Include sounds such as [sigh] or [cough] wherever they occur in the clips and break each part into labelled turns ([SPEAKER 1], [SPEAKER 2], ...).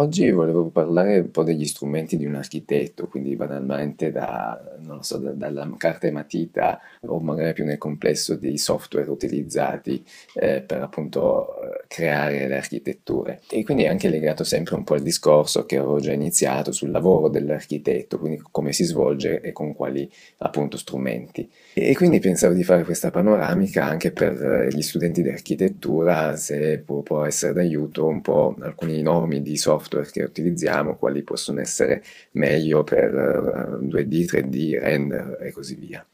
[SPEAKER 1] Oggi volevo parlare un po' degli strumenti di un architetto, quindi banalmente da, non so, da- dalla carta e matita o magari più nel complesso dei software utilizzati eh, per appunto eh, creare le architetture. E quindi è anche legato sempre un po' al discorso che avevo già iniziato sul lavoro dell'architetto, quindi come si svolge e con quali appunto strumenti. E quindi pensavo di fare questa panoramica anche per eh, gli studenti di architettura, se può, può essere d'aiuto un po' alcuni nomi di software software che utilizziamo, quali possono essere meglio per 2D, 3D, render e così via.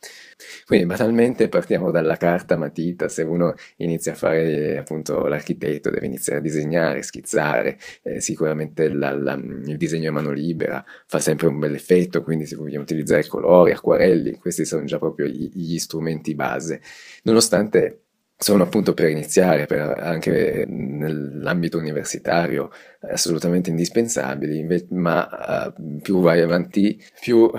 [SPEAKER 1] Quindi banalmente partiamo dalla carta matita, se uno inizia a fare appunto l'architetto deve iniziare a disegnare, schizzare, eh, sicuramente la, la, il disegno a mano libera fa sempre un bel effetto, quindi se vogliamo utilizzare colori, acquarelli, questi sono già proprio gli, gli strumenti base, nonostante sono appunto per iniziare, per anche nell'ambito universitario, assolutamente indispensabili, ma uh, più vai avanti, più uh,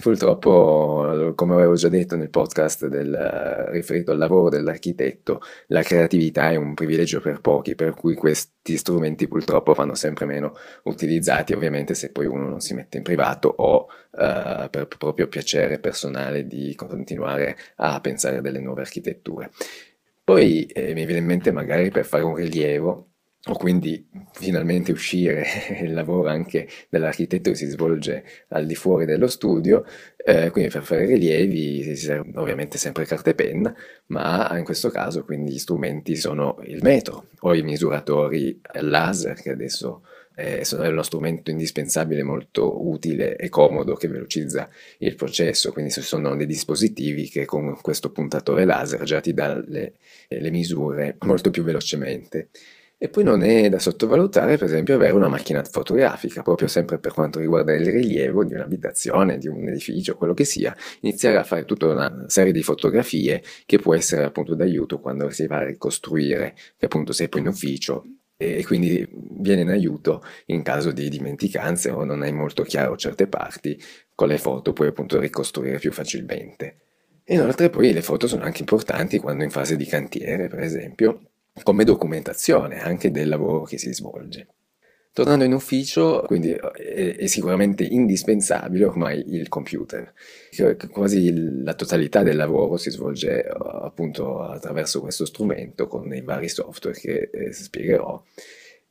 [SPEAKER 1] purtroppo, come avevo già detto nel podcast del, uh, riferito al lavoro dell'architetto, la creatività è un privilegio per pochi, per cui questi strumenti purtroppo vanno sempre meno utilizzati, ovviamente se poi uno non si mette in privato o per proprio piacere personale di continuare a pensare a delle nuove architetture. Poi eh, mi viene in mente magari per fare un rilievo o quindi finalmente uscire [laughs] il lavoro anche dell'architetto che si svolge al di fuori dello studio, eh, quindi per fare rilievi si serve ovviamente sempre carta e penna, ma in questo caso quindi gli strumenti sono il metro o i misuratori laser che adesso eh, è uno strumento indispensabile, molto utile e comodo che velocizza il processo, quindi ci sono dei dispositivi che con questo puntatore laser già ti dà le, le misure molto più velocemente. E poi non è da sottovalutare, per esempio, avere una macchina fotografica, proprio sempre per quanto riguarda il rilievo di un'abitazione, di un edificio, quello che sia, iniziare a fare tutta una serie di fotografie che può essere appunto d'aiuto quando si va a ricostruire, che appunto sei poi in ufficio e quindi viene in aiuto in caso di dimenticanze o non hai molto chiaro certe parti, con le foto puoi appunto ricostruire più facilmente. Inoltre poi le foto sono anche importanti quando in fase di cantiere, per esempio, come documentazione anche del lavoro che si svolge. Tornando in ufficio, quindi è, è, sicuramente indispensabile ormai il computer. Quasi la totalità del lavoro si svolge appunto attraverso questo strumento con i vari software che eh, spiegherò.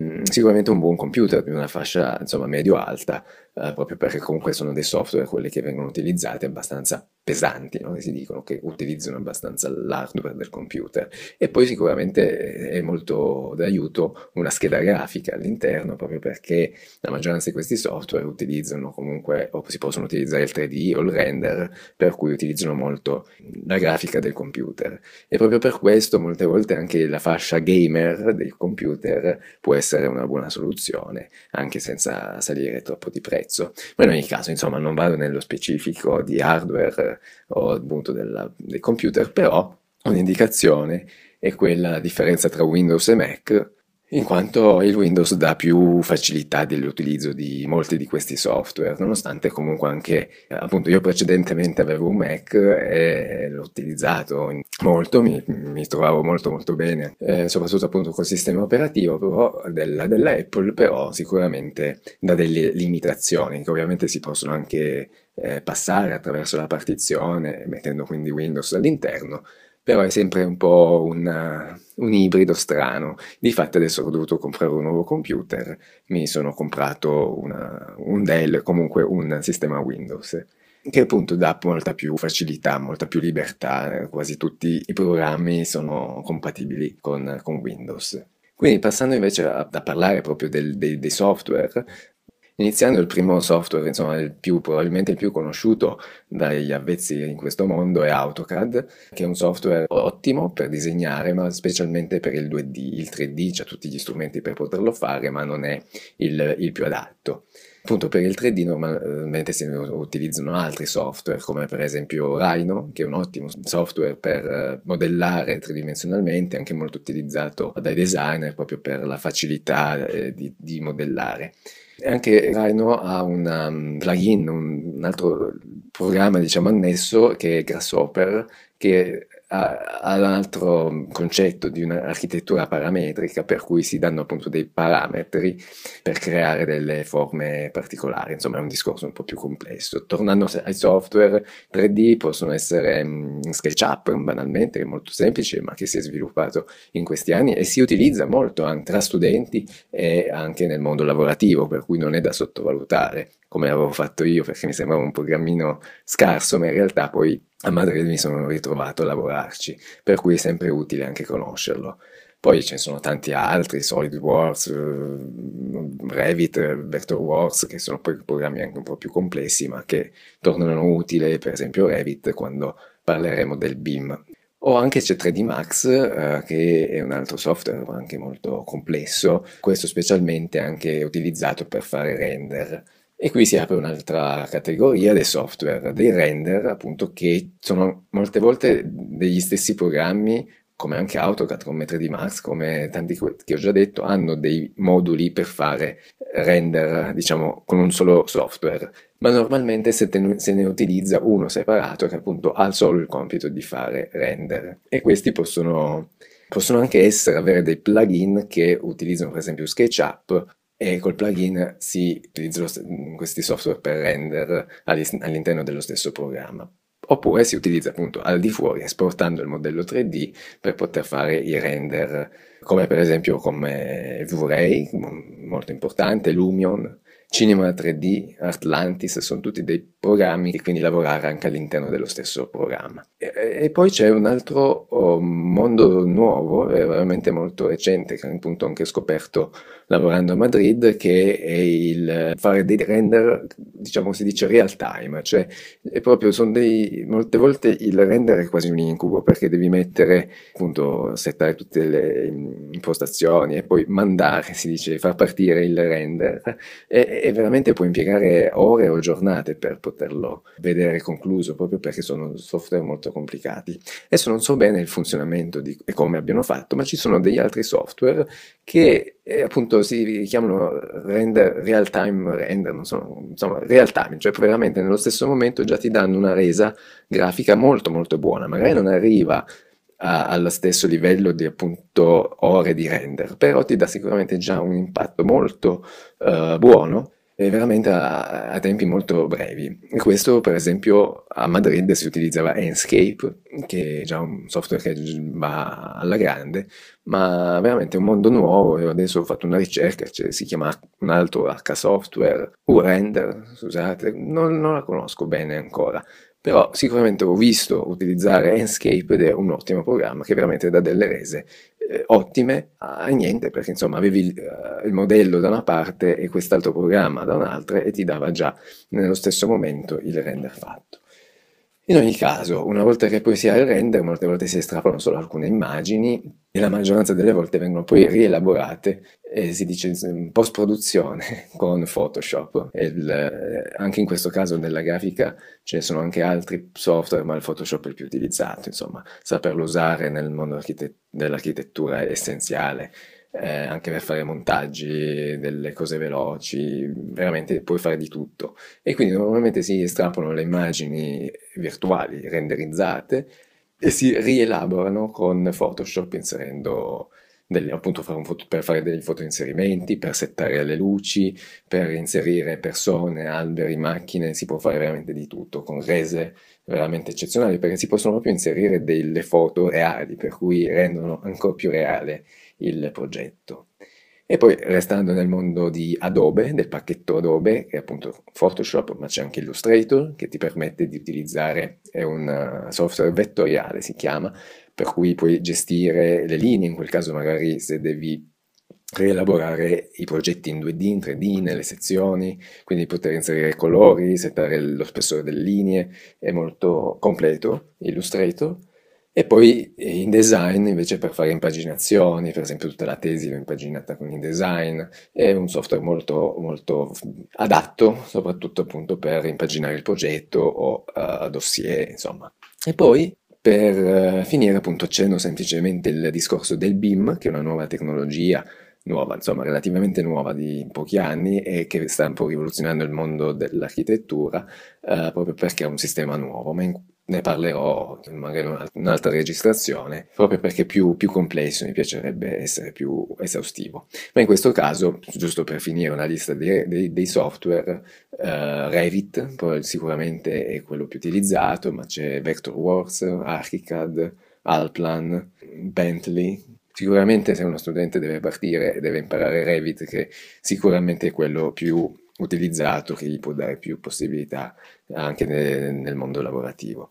[SPEAKER 1] Mm, sicuramente un buon computer di una fascia insomma medio-alta, eh, proprio perché comunque sono dei software quelli che vengono utilizzati abbastanza pesanti, no? si dicono che utilizzano abbastanza l'hardware del computer. E poi sicuramente è molto d'aiuto una scheda grafica all'interno, proprio perché la maggioranza di questi software utilizzano comunque, o si possono utilizzare il 3D o il render, per cui utilizzano molto la grafica del computer. E proprio per questo molte volte anche la fascia gamer del computer può essere una buona soluzione, anche senza salire troppo di prezzo. Ma in ogni caso, insomma, non vado nello specifico di hardware o appunto della, del computer, però un'indicazione è quella la differenza tra Windows e Mac in quanto il Windows dà più facilità dell'utilizzo di molti di questi software, nonostante comunque anche, appunto, io precedentemente avevo un Mac e l'ho utilizzato molto, mi, mi trovavo molto molto bene, eh, soprattutto appunto col sistema operativo però, della, dell'Apple, però sicuramente da delle limitazioni che ovviamente si possono anche eh, passare attraverso la partizione, mettendo quindi Windows all'interno, però è sempre un po' una, un ibrido strano. Difatti adesso ho dovuto comprare un nuovo computer, mi sono comprato una, un Dell, comunque un sistema Windows, che appunto dà molta più facilità, molta più libertà, quasi tutti i programmi sono compatibili con, con Windows. Quindi passando invece a, a parlare proprio del, dei, dei software, Iniziando il primo software, insomma, il più, probabilmente il più conosciuto dagli avvezzi in questo mondo è AutoCAD, che è un software ottimo per disegnare, ma specialmente per il 2D. Il 3D c'ha tutti gli strumenti per poterlo fare, ma non è il, il più adatto. Appunto per il 3D normalmente si utilizzano altri software come per esempio Rhino che è un ottimo software per eh, modellare tridimensionalmente anche molto utilizzato dai designer proprio per la facilità eh, di, di modellare. Anche Rhino ha un um, plugin, un, un, altro programma diciamo annesso che è Grasshopper che ha un altro concetto di un'architettura parametrica per cui si danno appunto dei parametri per creare delle forme particolari, insomma è un discorso un po' più complesso. Tornando ai software 3D possono essere um, SketchUp banalmente, che è molto semplice ma che si è sviluppato in questi anni e si utilizza molto anche tra studenti e anche nel mondo lavorativo, per cui non è da sottovalutare come avevo fatto io perché mi sembrava un programmino scarso, ma in realtà poi a Madrid mi sono ritrovato a lavorarci, per cui è sempre utile anche conoscerlo. Poi ce ne sono tanti altri, SolidWorks, eh, Revit, Vectorworks, che sono poi programmi anche un po' più complessi, ma che tornano utili, per esempio Revit, quando parleremo del BIM. O anche c'è 3D Max, eh, che è un altro software anche molto complesso, questo specialmente anche utilizzato per fare render. E qui si apre un'altra categoria dei software, dei render, appunto, che sono molte volte degli stessi programmi, come anche AutoCAD, come 3D Max, come tanti che ho già detto, hanno dei moduli per fare render, diciamo, con un solo software, ma normalmente se, te, se ne utilizza uno separato che appunto ha solo il compito di fare render. E questi possono possono anche essere avere dei plugin che utilizzano per esempio SketchUp e col plugin si utilizzano questi software per render all'interno dello stesso programma. Oppure si utilizza appunto al di fuori esportando il modello 3D per poter fare i render, come per esempio come V-Ray, molto importante, Lumion, Cinema 3D, Atlantis, sono tutti dei programmi e quindi lavorare anche all'interno dello stesso programma. E, e poi c'è un altro oh, mondo nuovo, veramente molto recente, che appunto ho anche scoperto lavorando a Madrid, che è il fare dei render, diciamo si dice real time, cioè è proprio, sono dei, molte volte il render è quasi un incubo perché devi mettere, appunto, settare tutte le impostazioni e poi mandare, si dice, far partire il render e, e veramente puoi impiegare ore o giornate per poterlo vedere concluso, proprio perché sono software molto complicati. Adesso non so bene il funzionamento di, e come abbiano fatto, ma ci sono degli altri software che eh, appunto si chiamano render, real time render, non so, insomma real time, cioè veramente nello stesso momento già ti danno una resa grafica molto molto buona, magari non arriva a, allo stesso livello di appunto ore di render, però ti dà sicuramente già un impatto molto uh, buono e veramente a, a, tempi molto brevi. Questo, per esempio, a Madrid si utilizzava Enscape, che è già un software che va alla grande, ma veramente un mondo nuovo. Io adesso ho fatto una ricerca, cioè, si chiama un altro H Software, U-Render, scusate, non, non la conosco bene ancora. Però sicuramente ho visto utilizzare Enscape ed è un ottimo programma che veramente dà delle rese eh, ottime a niente, perché insomma avevi uh, il, modello da una parte e quest'altro programma da un'altra e ti dava già nello stesso momento il render fatto. In ogni caso, una volta che poi si ha il render, molte volte si estrapolano solo alcune immagini e la maggioranza delle volte vengono poi rielaborate e si dice in post-produzione [laughs] con Photoshop. Il, eh, anche in questo caso nella grafica ce ne sono anche altri software, ma il Photoshop è il più utilizzato, insomma, saperlo usare nel mondo dell'architettura è essenziale eh, anche per fare montaggi, delle cose veloci, veramente puoi fare di tutto. E quindi normalmente si estrapolano le immagini virtuali renderizzate e si rielaborano con Photoshop inserendo delle, appunto fare foto, per fare dei fotoinserimenti, per settare le luci, per inserire persone, alberi, macchine, si può fare veramente di tutto con rese veramente eccezionali perché si possono proprio inserire delle foto reali per cui rendono ancora più reale il progetto. E poi restando nel mondo di Adobe, del pacchetto Adobe, che è appunto Photoshop, ma c'è anche Illustrator, che ti permette di utilizzare, è un eh, software vettoriale si chiama, per cui puoi gestire le linee, in quel caso magari se devi rielaborare i progetti in 2D, in 3D, nelle sezioni, quindi poter inserire colori, settare lo spessore delle linee, è molto completo Illustrator. E poi InDesign invece per fare impaginazioni, per esempio tutta la tesi l'ho impaginata con InDesign, è un software molto, molto adatto soprattutto appunto per impaginare il progetto o uh, dossier, insomma. E poi per uh, finire appunto accenno semplicemente il discorso del BIM, che è una nuova tecnologia nuova, insomma relativamente nuova di pochi anni e che sta un po' rivoluzionando il mondo dell'architettura uh, proprio perché è un sistema nuovo, ma in ne parlerò magari in un'altra registrazione, proprio perché più, più complesso, mi piacerebbe essere più esaustivo. Ma in questo caso, giusto per finire una lista dei, dei, dei software, uh, Revit sicuramente è quello più utilizzato, ma c'è Vectorworks, Archicad, Alplan, Bentley. Sicuramente se uno studente deve partire deve imparare Revit, che sicuramente è quello più utilizzato, che gli può dare più possibilità anche nel, nel mondo lavorativo.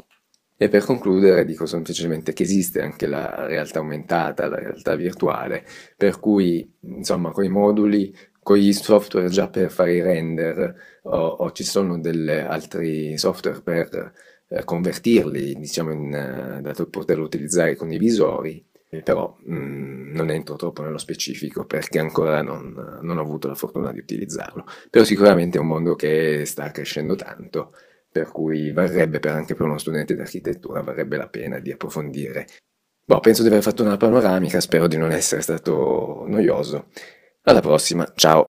[SPEAKER 1] E per concludere dico semplicemente che esiste anche la realtà aumentata, la realtà virtuale, per cui insomma con i moduli, con gli software già per fare i render o, o ci sono degli altri software per eh, convertirli diciamo in, eh, da poterlo utilizzare con i visori, però mh, mm, non entro troppo nello specifico perché ancora non, non ho avuto la fortuna di utilizzarlo. Però sicuramente è un mondo che sta crescendo tanto, per cui varrebbe per anche per uno studente di architettura, varrebbe la pena di approfondire. Boh, penso di aver fatto una panoramica, spero di non essere stato noioso. Alla prossima, ciao!